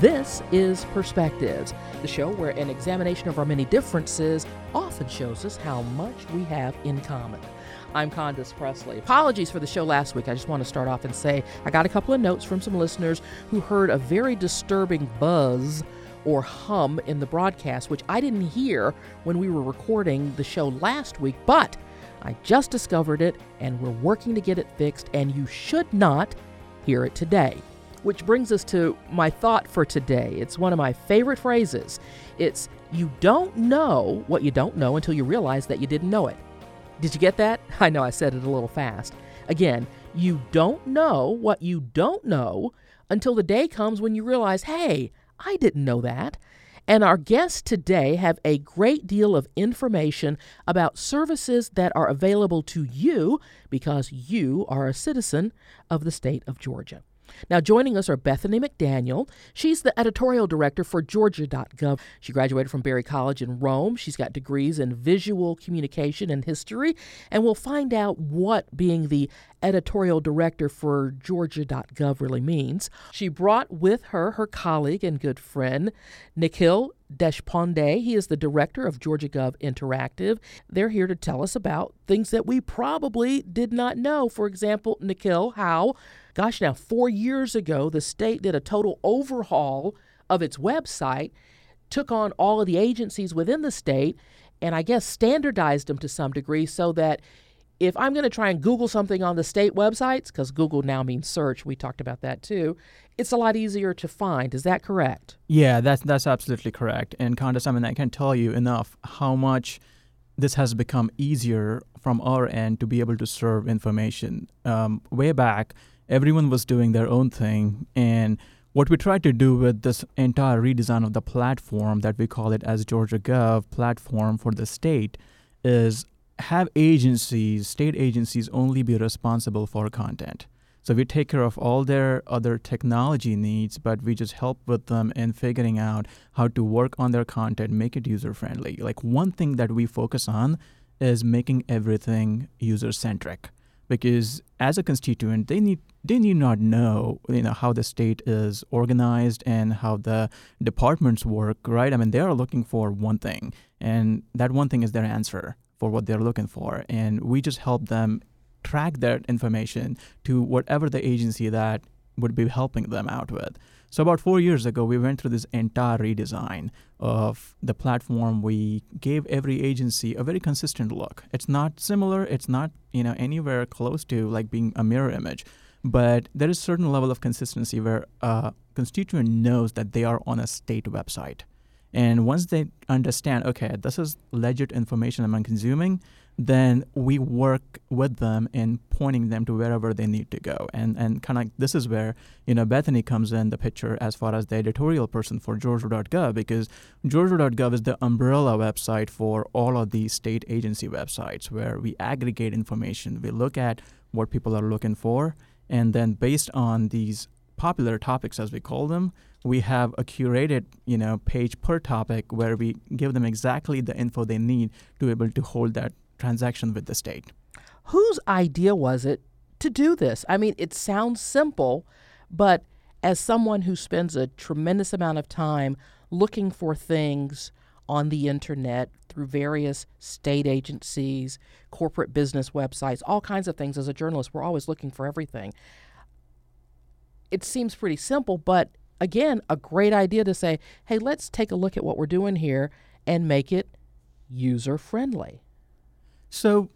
This is Perspectives, the show where an examination of our many differences often shows us how much we have in common. I'm Condace Pressley. Apologies for the show last week. I just want to start off and say I got a couple of notes from some listeners who heard a very disturbing buzz or hum in the broadcast, which I didn't hear when we were recording the show last week, but I just discovered it and we're working to get it fixed, and you should not hear it today. Which brings us to my thought for today. It's one of my favorite phrases. It's you don't know what you don't know until you realize that you didn't know it. Did you get that? I know I said it a little fast. Again, you don't know what you don't know until the day comes when you realize, hey, I didn't know that. And our guests today have a great deal of information about services that are available to you because you are a citizen of the state of Georgia. Now, joining us are Bethany McDaniel. She's the editorial director for Georgia.gov. She graduated from Berry College in Rome. She's got degrees in visual communication and history, and we'll find out what being the editorial director for Georgia.gov really means. She brought with her her colleague and good friend, Nikhil Deshpande. He is the director of Georgia Gov Interactive. They're here to tell us about things that we probably did not know. For example, Nikhil, how, gosh, now four years ago, the state did a total overhaul of its website, took on all of the agencies within the state, and I guess standardized them to some degree so that if I'm going to try and Google something on the state websites, because Google now means search, we talked about that too, it's a lot easier to find. Is that correct? Yeah, that's that's absolutely correct. And Condace, I mean, I can't tell you enough how much this has become easier from our end to be able to serve information. Um, way back, everyone was doing their own thing, and what we tried to do with this entire redesign of the platform that we call it as Georgia Gov platform for the state is have agencies, state agencies, only be responsible for content. So we take care of all their other technology needs, but we just help with them in figuring out how to work on their content, make it user friendly. Like one thing that we focus on is making everything user centric. Because as a constituent, they need they need not know you know how the state is organized and how the departments work, right? I mean, they are looking for one thing, and that one thing is their answer for what they're looking for. And we just help them track that information to whatever the agency that would be helping them out with. So about four years ago, we went through this entire redesign of the platform. We gave every agency a very consistent look. It's not similar. It's not you know anywhere close to like being a mirror image, but there is certain level of consistency where a constituent knows that they are on a state website. And once they understand, okay, this is legit information I'm consuming, then we work with them in pointing them to wherever they need to go. And and kind of this is where you know Bethany comes in the picture as far as the editorial person for Georgia.gov because Georgia.gov is the umbrella website for all of these state agency websites where we aggregate information. We look at what people are looking for, and then based on these popular topics as we call them, we have a curated you know page per topic where we give them exactly the info they need to be able to hold that transaction with the state whose idea was it to do this i mean it sounds simple but as someone who spends a tremendous amount of time looking for things on the internet through various state agencies, corporate business websites, all kinds of things. As a journalist, we're always looking for everything. It seems pretty simple, but again, a great idea to say, hey, let's take a look at what we're doing here and make it user friendly. So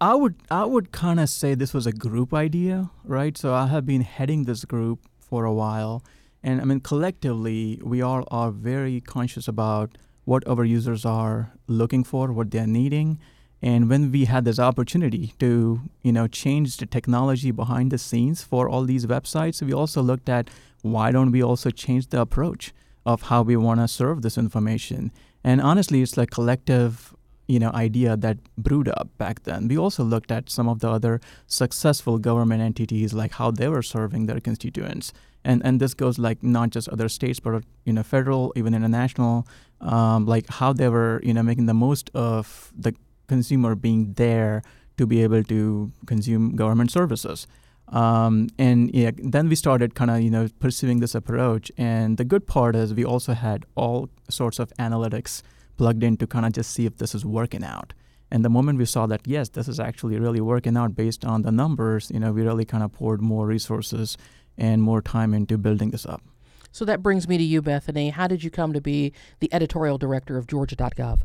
I would I would kind of say this was a group idea, right? So I have been heading this group for a while, and I mean collectively we all are very conscious about what our users are looking for, what they're needing, And when we had this opportunity to, you know, change the technology behind the scenes for all these websites, we also looked at why don't we also change the approach of how we want to serve this information. And honestly, it's like collective, you know, idea that brewed up back then. We also looked at some of the other successful government entities, like how they were serving their constituents. And and this goes like not just other states, but you know, federal, even international, um, like how they were, you know, making the most of the consumer being there to be able to consume government services. Um, and yeah, then we started kind of you know pursuing this approach. And the good part is we also had all sorts of analytics plugged in to kind of just see if this is working out. And the moment we saw that yes, this is actually really working out based on the numbers, you know, we really kind of poured more resources and more time into building this up. So that brings me to you, Bethany. How did you come to be the editorial director of Georgia.gov?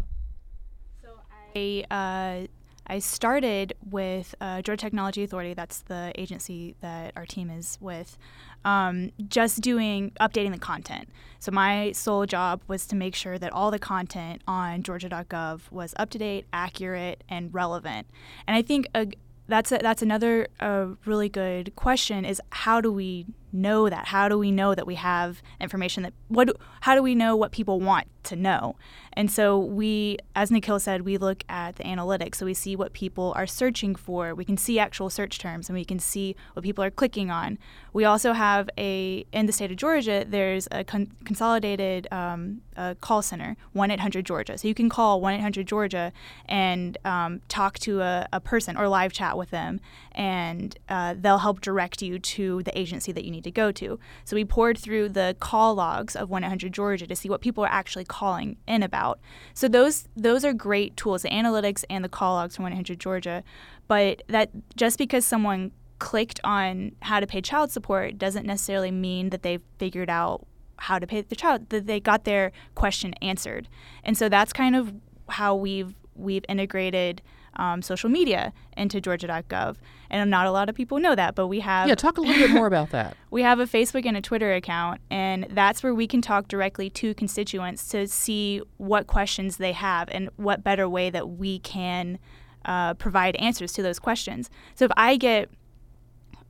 So I uh, I started with uh, Georgia Technology Authority. That's the agency that our team is with. Um, just doing updating the content. So my sole job was to make sure that all the content on Georgia.gov was up to date, accurate, and relevant. And I think uh, that's a, that's another uh, really good question: is how do we know that? How do we know that we have information that what? How do we know what people want to know? And so we, as Nikhil said, we look at the analytics. So we see what people are searching for. We can see actual search terms, and we can see what people are clicking on. We also have a in the state of Georgia. There's a con- consolidated um, call center, one eight hundred Georgia. So you can call one eight hundred Georgia and um, talk to a, a, person or live chat with them, and uh, they'll help direct you to the agency that you need to go to. So we poured through the call logs of 1-800 Georgia to see what people are actually calling in about. So those those are great tools, the analytics and the call logs from 1-800 Georgia. But that just because someone clicked on how to pay child support doesn't necessarily mean that they've figured out how to pay the child that they got their question answered. And so that's kind of how we've we've integrated um, social media into Georgia.gov. And not a lot of people know that, but we have. Yeah, talk a little bit more about that. We have a Facebook and a Twitter account, and that's where we can talk directly to constituents to see what questions they have and what better way that we can uh, provide answers to those questions. So if I get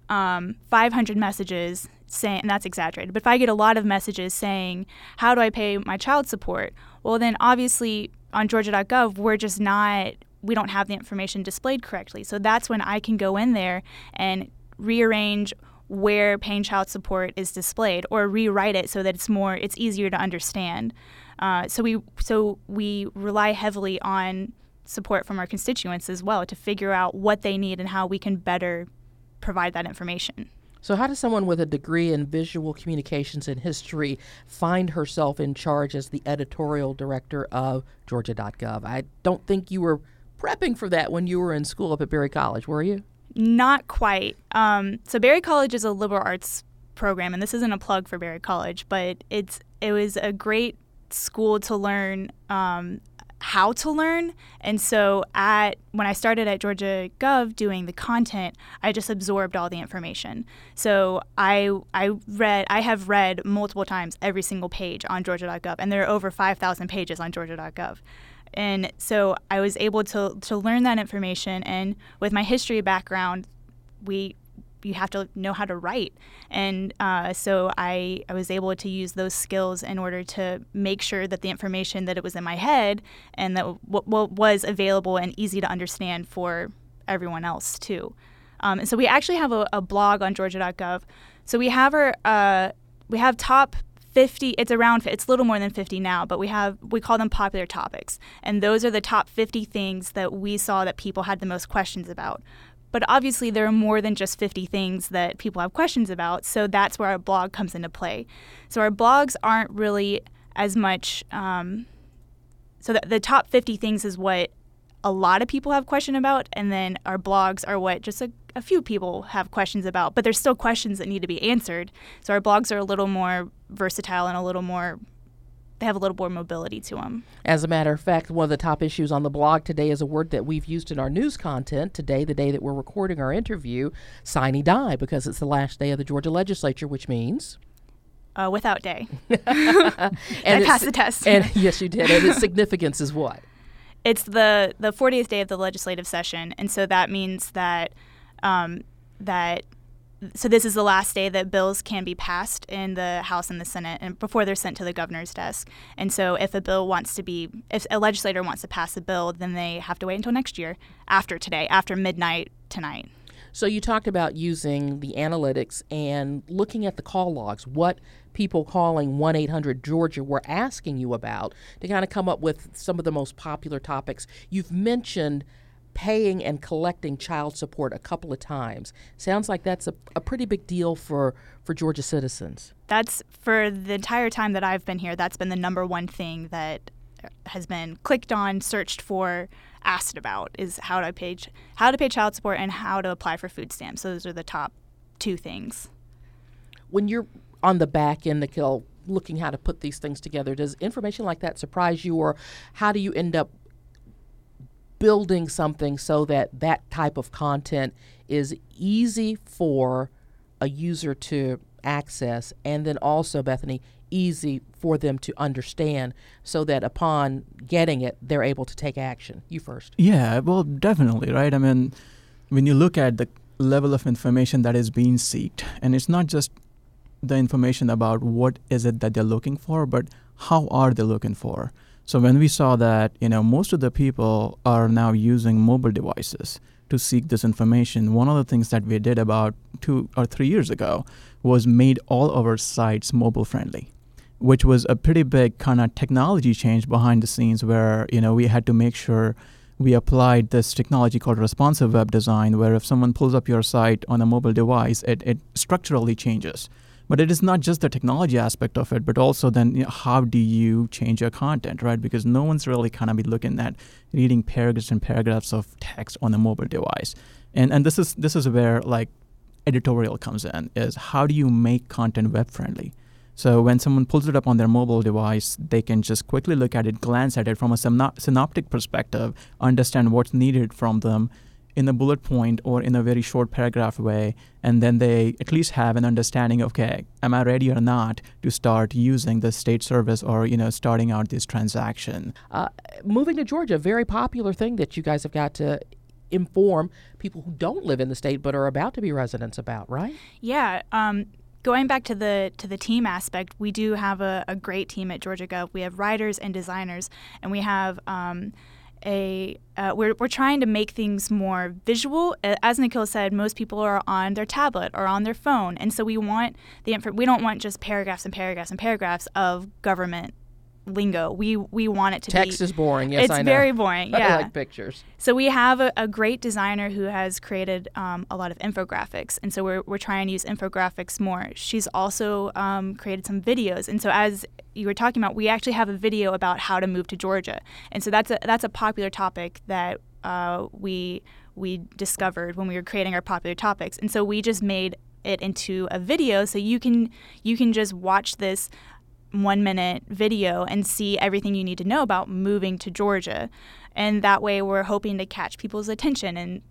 um, 500 messages saying, and that's exaggerated, but if I get a lot of messages saying, How do I pay my child support? Well, then obviously on Georgia.gov, we're just not we don't have the information displayed correctly. So that's when I can go in there and rearrange where paying child support is displayed or rewrite it so that it's more it's easier to understand. Uh, so we so we rely heavily on support from our constituents as well to figure out what they need and how we can better provide that information. So, how does someone with a degree in visual communications and history find herself in charge as the editorial director of Georgia.gov? I don't think you were prepping for that when you were in school up at Berry College, were you? Not quite. Um, so Berry College is a liberal arts program, and this isn't a plug for Berry College, but it's it was a great school to learn um, how to learn. And so at when I started at Georgia Gov doing the content, I just absorbed all the information. So I I read I have read multiple times every single page on Georgia.gov, and there are over 5,000 pages on Georgia.gov. And so I was able to, to learn that information. And with my history background, we you have to know how to write. And uh, so I, I was able to use those skills in order to make sure that the information that it was in my head and that w- w- was available and easy to understand for everyone else too. Um, and so we actually have a, a, blog on Georgia.gov. So we have our uh, we have top 50 it's around it's a little more than 50 now but we have we call them popular topics. And those are the top 50 things that we saw that people had the most questions about. But obviously there are more than just 50 things that people have questions about so that's where our blog comes into play. So our blogs aren't really as much um, so the, the top 50 things is what a lot of people have question about and then our blogs are what just a a few people have questions about, but there's still questions that need to be answered. So our blogs are a little more versatile and a little more they have a little more mobility to them. As a matter of fact, one of the top issues on the blog today is a word that we've used in our news content today, the day that we're recording our interview, sine die, because it's the last day of the Georgia legislature, which means. Uh, without day. and I passed the test. and yes, you did. And its significance is what? It's the the 40th day of the legislative session, and so that means that um, that so this is the last day that bills can be passed in the House and the Senate and before they're sent to the governor's desk. And so if a bill wants to be if a legislator wants to pass a bill, then they have to wait until next year after today, after midnight tonight. So you talked about using the analytics and looking at the call logs, what people calling 1-800-Georgia were asking you about to kind of come up with some of the most popular topics. You've mentioned paying and collecting child support a couple of times. Sounds like that's a, a pretty big deal for, for Georgia citizens. That's for the entire time that I've been here, that's been the number one thing that has been clicked on, searched for, asked about is how to pay how to pay child support and how to apply for food stamps. So those are the top two things. When you're on the back end, Nikhil, looking how to put these things together, does information like that surprise you, or how do you end up building something so that that type of content is easy for a user to access? And then also bethany easy for them to understand so that upon getting it they're able to take action. You first. Yeah well definitely right? I mean when you look at the level of information that is being sought and it's not just the information about what is it that they're looking for but how are they looking for so when we saw that, you know, most of the people are now using mobile devices to seek this information, one of the things that we did about two or three years ago was made all our sites mobile friendly, which was a pretty big kind of technology change behind the scenes where, you know, we had to make sure we applied this technology called responsive web design, where if someone pulls up your site on a mobile device, it, it structurally changes. But it is not just the technology aspect of it, but also then you know, how do you change your content, right? Because no one's really kind of be looking at reading paragraphs and paragraphs of text on a mobile device. And and this is this is where like editorial comes in is how do you make content web friendly? So when someone pulls it up on their mobile device, they can just quickly look at it, glance at it from a synoptic perspective, understand what's needed from them, in a bullet point or in a very short paragraph way and then they at least have an understanding of okay am i ready or not to start using the state service or you know starting out this transaction uh, moving to georgia very popular thing that you guys have got to inform people who don't live in the state but are about to be residents about right yeah um, going back to the to the team aspect, we do have a, a, great team at Georgia Gov. We have writers and designers, and we have um, a uh, we're, we're trying to make things more visual. As nikhil said most people are on their tablet or on their phone. And so we want the info we don't want just paragraphs and paragraphs and paragraphs of government lingo. We we want it to Text be. Text is boring. Yes, it's I know. It's very boring. Yeah, I like pictures. So we have a, a great designer who has created um, a lot of infographics, and so we're we're trying to use infographics more. She's also um, created some videos, and so as you were talking about, we actually have a video about how to move to Georgia, and so that's a that's a popular topic that uh, we we discovered when we were creating our popular topics, and so we just made it into a video so you can you can just watch this one minute video and see everything you need to know about moving to Georgia. And that way, we're hoping to catch people's attention and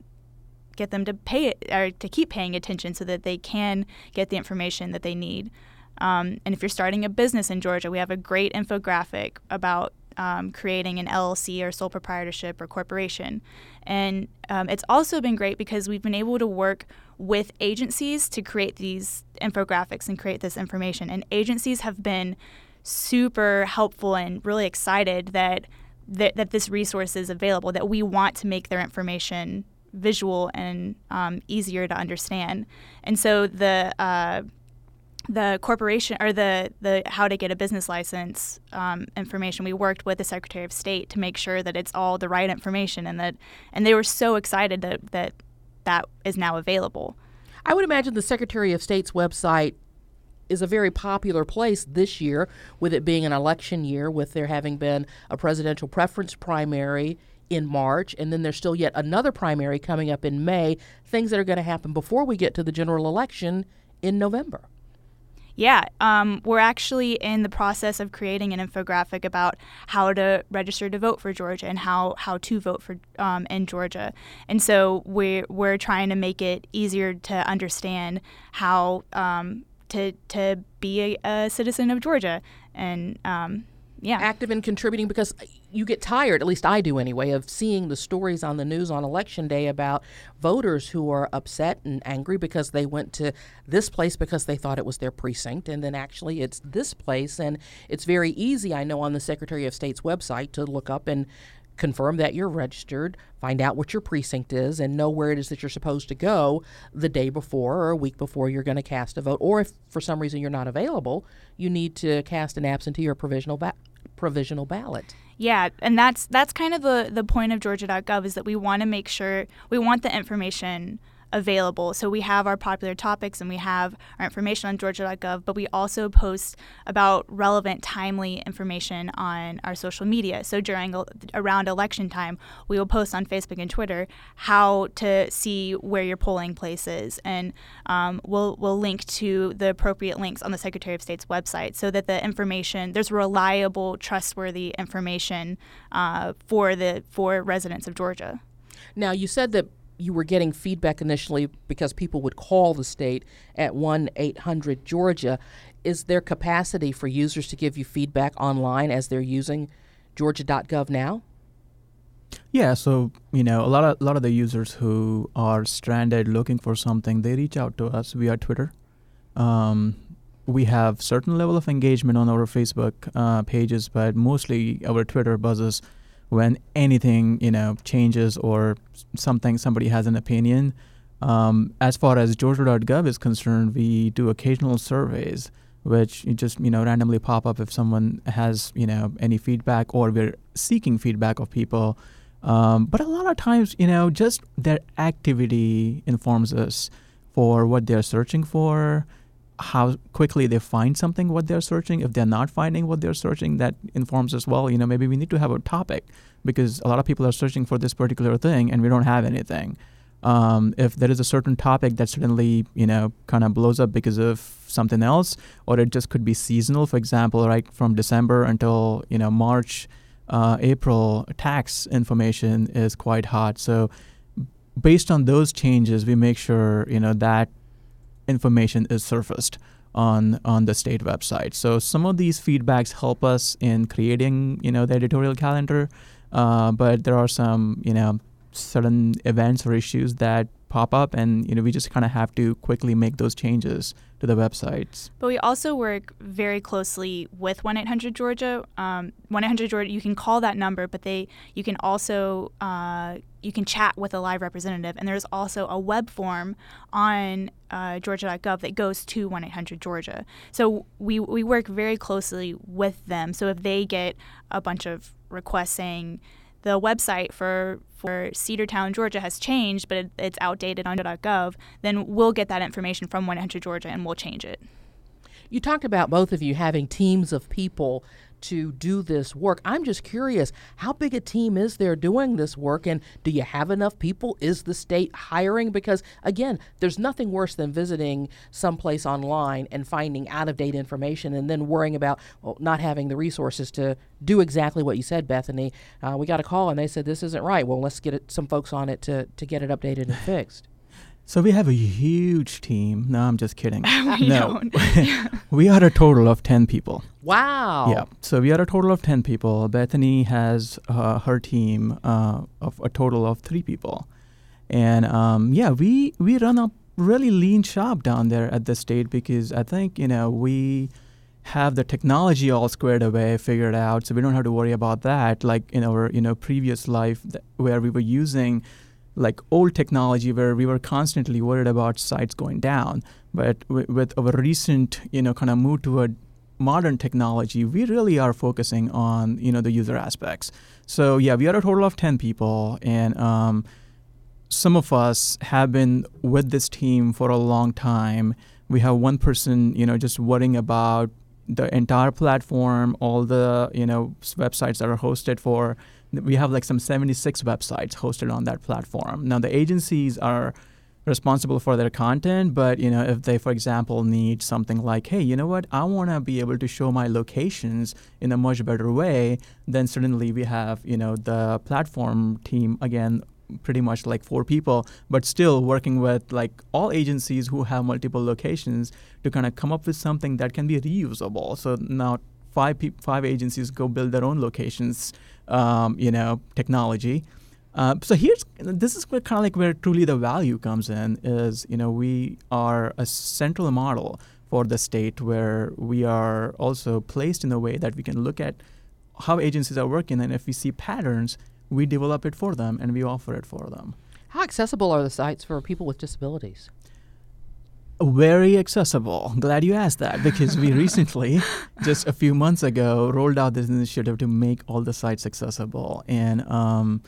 get them to pay or to keep paying attention so that they can get the information that they need. Um, and if you're starting a business in Georgia, we have a great infographic about um, creating an LLC or sole proprietorship or corporation. And um, it's also been great because we've been able to work with agencies to create these infographics and create this information. And agencies have been super helpful and really excited that that, that this resource is available, that we want to make their information visual and um, easier to understand. And so the uh, the corporation or the the how to get a business license um, information. We worked with the Secretary of State to make sure that it's all the right information, and that and they were so excited that that that is now available. I would imagine the Secretary of State's website is a very popular place this year, with it being an election year, with there having been a presidential preference primary in March, and then there's still yet another primary coming up in May, things that are going to happen before we get to the general election in November. Yeah, um, we're actually in the process of creating an infographic about how to register to vote for Georgia and how, how to vote for um, in Georgia. And so we're, we're trying to make it easier to understand how um, to, to be a, a, citizen of Georgia. And um, yeah. active and contributing because you get tired, at least I do anyway, of seeing the stories on the news on election day about voters who are upset and angry because they went to this place because they thought it was their precinct and then actually it's this place and it's very easy I know on the Secretary of State's website to look up and confirm that you're registered, find out what your precinct is, and know where it is that you're supposed to go the day before or a week before you're going to cast a vote. Or if for some reason you're not available, you need to cast an absentee or provisional ba- provisional ballot. Yeah, and that's that's kind of the the point of Georgia.gov is that we want to make sure we want the information available. So we have our popular topics and we have our information on georgia.gov, but we also post about relevant, timely information on our social media. So during around election time, we will post on Facebook and Twitter how to see where your polling place is, and um, we'll we'll link to the appropriate links on the Secretary of State's website so that the information there's reliable, trustworthy information uh, for the for residents of Georgia. Now you said that you were getting feedback initially because people would call the state at 1 800 Georgia. Is there capacity for users to give you feedback online as they're using georgia.gov now? Yeah, so you know, a lot of a lot of the users who are stranded looking for something, they reach out to us via Twitter. Um, we have certain level of engagement on our Facebook uh, pages, but mostly our Twitter buzzes when anything you know changes or something somebody has an opinion. Um, as far as Georgia.gov is concerned, we do occasional surveys, which just you know randomly pop up if someone has you know any feedback or we're seeking feedback of people. Um, but a lot of times, you know, just their activity informs us for what they're searching for how quickly they find something what they're searching. If they're not finding what they're searching that informs as well you know maybe we need to have a topic because a lot of people are searching for this particular thing and we don't have anything. Um, if there is a certain topic that suddenly you know kind of blows up because of something else or it just could be seasonal for example right from december until you know march uh, april tax information is quite hot. So based on those changes we make sure you know that information is surfaced on on the state website. So some of these feedbacks help us in creating you know the editorial calendar, uh, but there are some you know certain events or issues that pop up and you know we just kind of have to quickly make those changes to the websites. But we also work very closely with 1-800-georgia um, 1-800-georgia you can call that number but they you can also uh, you can chat with a live representative. And there's also a web form on uh, georgia.gov that goes to 1-800-georgia so we, we work very closely with them. So if they get a bunch of requests saying the website for for Cedartown, Georgia has changed, but it, it's outdated on .gov, then we'll get that information from 100 Georgia and we'll change it. You talked about both of you having teams of people to do this work. I'm just curious, how big a team is there doing this work and do you have enough people? Is the state hiring? Because again, there's nothing worse than visiting someplace online and finding out of date information and then worrying about well, not having the resources to do exactly what you said, Bethany. Uh, we got a call and they said this isn't right. Well, let's get it, some folks on it to, to get it updated and fixed. So we have a huge team. No, I'm just kidding. we no, we are a total of ten people. Wow. Yeah. So we are a total of ten people. Bethany has uh, her team uh, of a total of three people, and um, yeah, we we run a really lean shop down there at the state because I think you know we have the technology all squared away, figured out, so we don't have to worry about that. Like in our you know previous life, th- where we were using like old technology where we were constantly worried about sites going down. But with our recent, you know, kind of move toward modern technology, we really are focusing on, you know, the user aspects. So yeah, we are a total of 10 people and um, some of us have been with this team for a long time. We have one person, you know, just worrying about the entire platform, all the, you know, websites that are hosted for we have like some 76 websites hosted on that platform. Now the agencies are responsible for their content, but you know if they, for example, need something like, hey, you know what, I want to be able to show my locations in a much better way, then certainly we have you know the platform team again pretty much like four people, but still working with like all agencies who have multiple locations to kind of come up with something that can be reusable. So now five pe- five agencies go build their own locations, um, you know, technology. Uh, so here's this is kind of like where truly the value comes in is you know we are a central model for the state where we are also placed in a way that we can look at how agencies are working and if we see patterns we develop it for them and we offer it for them How accessible are the sites for people with disabilities? Very accessible. Glad you asked that because we recently, just a few months ago, rolled out this initiative to make all the sites accessible. And um,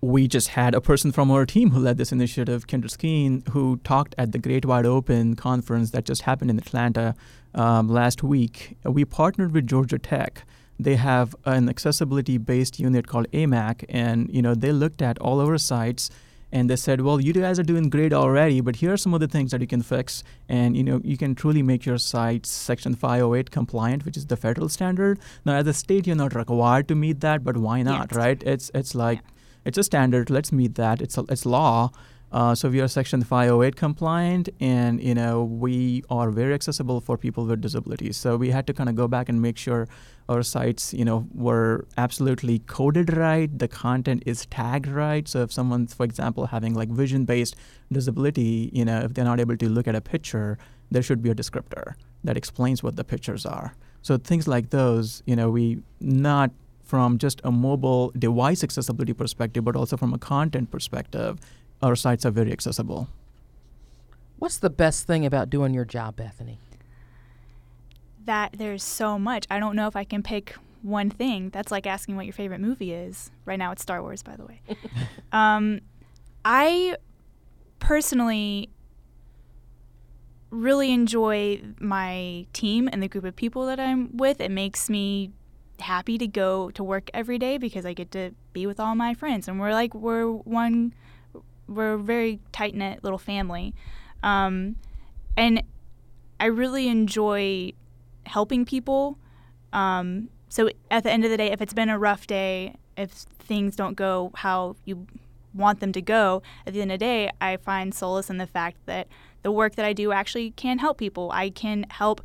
we just had a person from our team who led this initiative, Kendra Skeen, who talked at the Great Wide Open conference that just happened in Atlanta um, last week. We partnered with Georgia Tech. They have an accessibility-based unit called AMAC, and you know they looked at all our sites and they said, "Well, you guys are doing great already, but here are some of the things that you can fix, and you know you can truly make your site Section 508 compliant, which is the federal standard. Now, as a state, you're not required to meet that, but why not, Yes. right? It's it's like it's a standard. Let's meet that. It's a, it's law. Uh, so we are Section 508 compliant, and you know we are very accessible for people with disabilities. So we had to kind of go back and make sure our sites, you know, were absolutely coded right. The content is tagged right. So if someone's, for example, having like vision-based disability, you know, if they're not able to look at a picture, there should be a descriptor that explains what the pictures are. So things like those, you know, we not from just a mobile device accessibility perspective, but also from a content perspective, our sites are very accessible. What's the best thing about doing your job, Bethany? That there's so much. I don't know if I can pick one thing. That's like asking what your favorite movie is. Right now, it's Star Wars, by the way. um, I personally really enjoy my team and the group of people that I'm with. It makes me happy to go to work every day because I get to be with all my friends, and we're like we're one, we're a very tight knit little family, um, and I really enjoy helping people. Um, so at the end of the day, if it's been a rough day, if things don't go how you want them to go, at the end of the day, I find solace in the fact that the work that I do actually can help people. I can help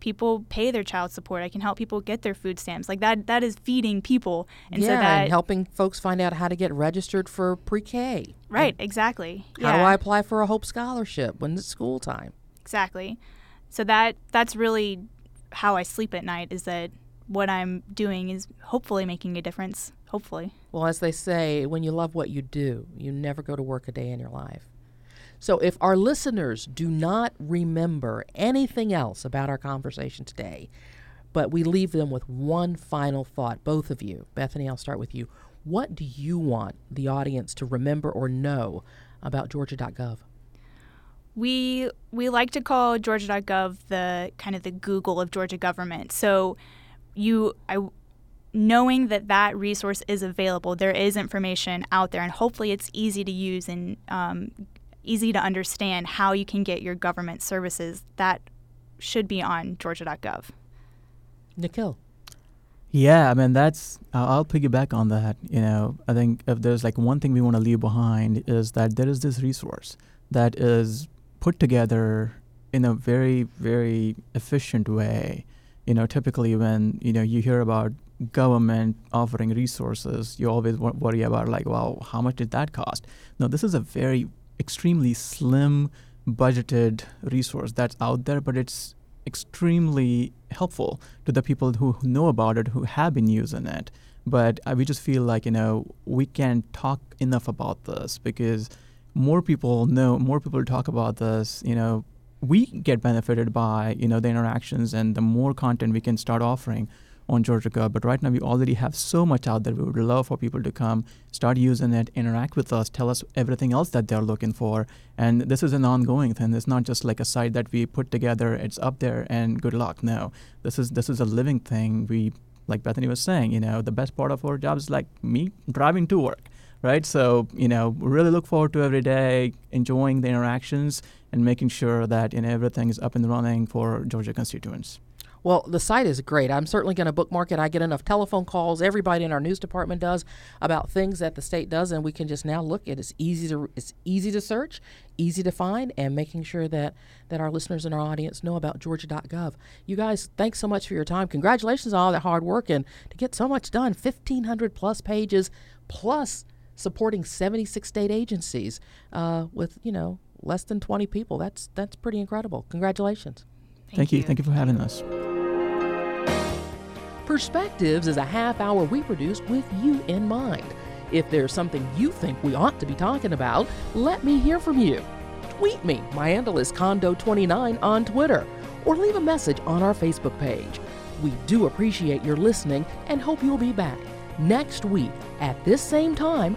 people pay their child support. I can help people get their food stamps. Like that that is feeding people. And yeah, so that and helping folks find out how to get registered for pre-K. Right, exactly. How do I apply for a Hope Scholarship when it's school time? Exactly. So that that's really how I sleep at night is that what I'm doing is hopefully making a difference. Hopefully. Well, as they say, when you love what you do, you never go to work a day in your life. So, if our listeners do not remember anything else about our conversation today, but we leave them with one final thought, both of you, Bethany, I'll start with you. What do you want the audience to remember or know about Georgia.gov? We we like to call Georgia.gov the kind of the Google of Georgia government. So you I knowing that that resource is available, there is information out there, and hopefully it's easy to use and um, easy to understand how you can get your government services. That should be on Georgia.gov. Nikhil. Yeah, I mean that's. Uh, I'll piggyback on that. You know, I think if there's like one thing we want to leave behind is that there is this resource that is put together in a very, very efficient way. You know, typically when you know you hear about government offering resources, you always worry about like, well, how much did that cost? No, this is a very extremely slim budgeted resource that's out there, but it's extremely helpful to the people who know about it, who have been using it. But uh, we just feel like, you know, we can't talk enough about this because more people know, more people talk about this, you know, we get benefited by, you know, the interactions and the more content we can start offering on Georgia But right now, we already have so much out there. We would love for people to come, start using it, interact with us, tell us everything else that they're looking for. And this is an ongoing thing. It's not just like a site that we put together. It's up there and good luck. No, this is this is a living thing. We, like Bethany was saying, you know, the best part of our job is like me driving to work. Right, so you know, we really look forward to every day, enjoying the interactions, and making sure that you know everything is up and running for Georgia constituents. Well, the site is great. I'm certainly going to bookmark it. I get enough telephone calls. Everybody in our news department does about things that the state does, and we can just now look. It is easy to it's easy to search, easy to find, and making sure that that our listeners and our audience know about Georgia.gov. You guys, thanks so much for your time. Congratulations on all that hard work and to get so much done. 1,500 plus pages, plus supporting 76 state agencies uh, with you know less than 20 people. That's that's pretty incredible. Congratulations. Thank, Thank you. you. Thank you for having us. Perspectives is a half hour we produce with you in mind. If there's something you think we ought to be talking about, let me hear from you. Tweet me. My handle is Condo29 on Twitter, or leave a message on our Facebook page. We do appreciate your listening and hope you'll be back next week at this same time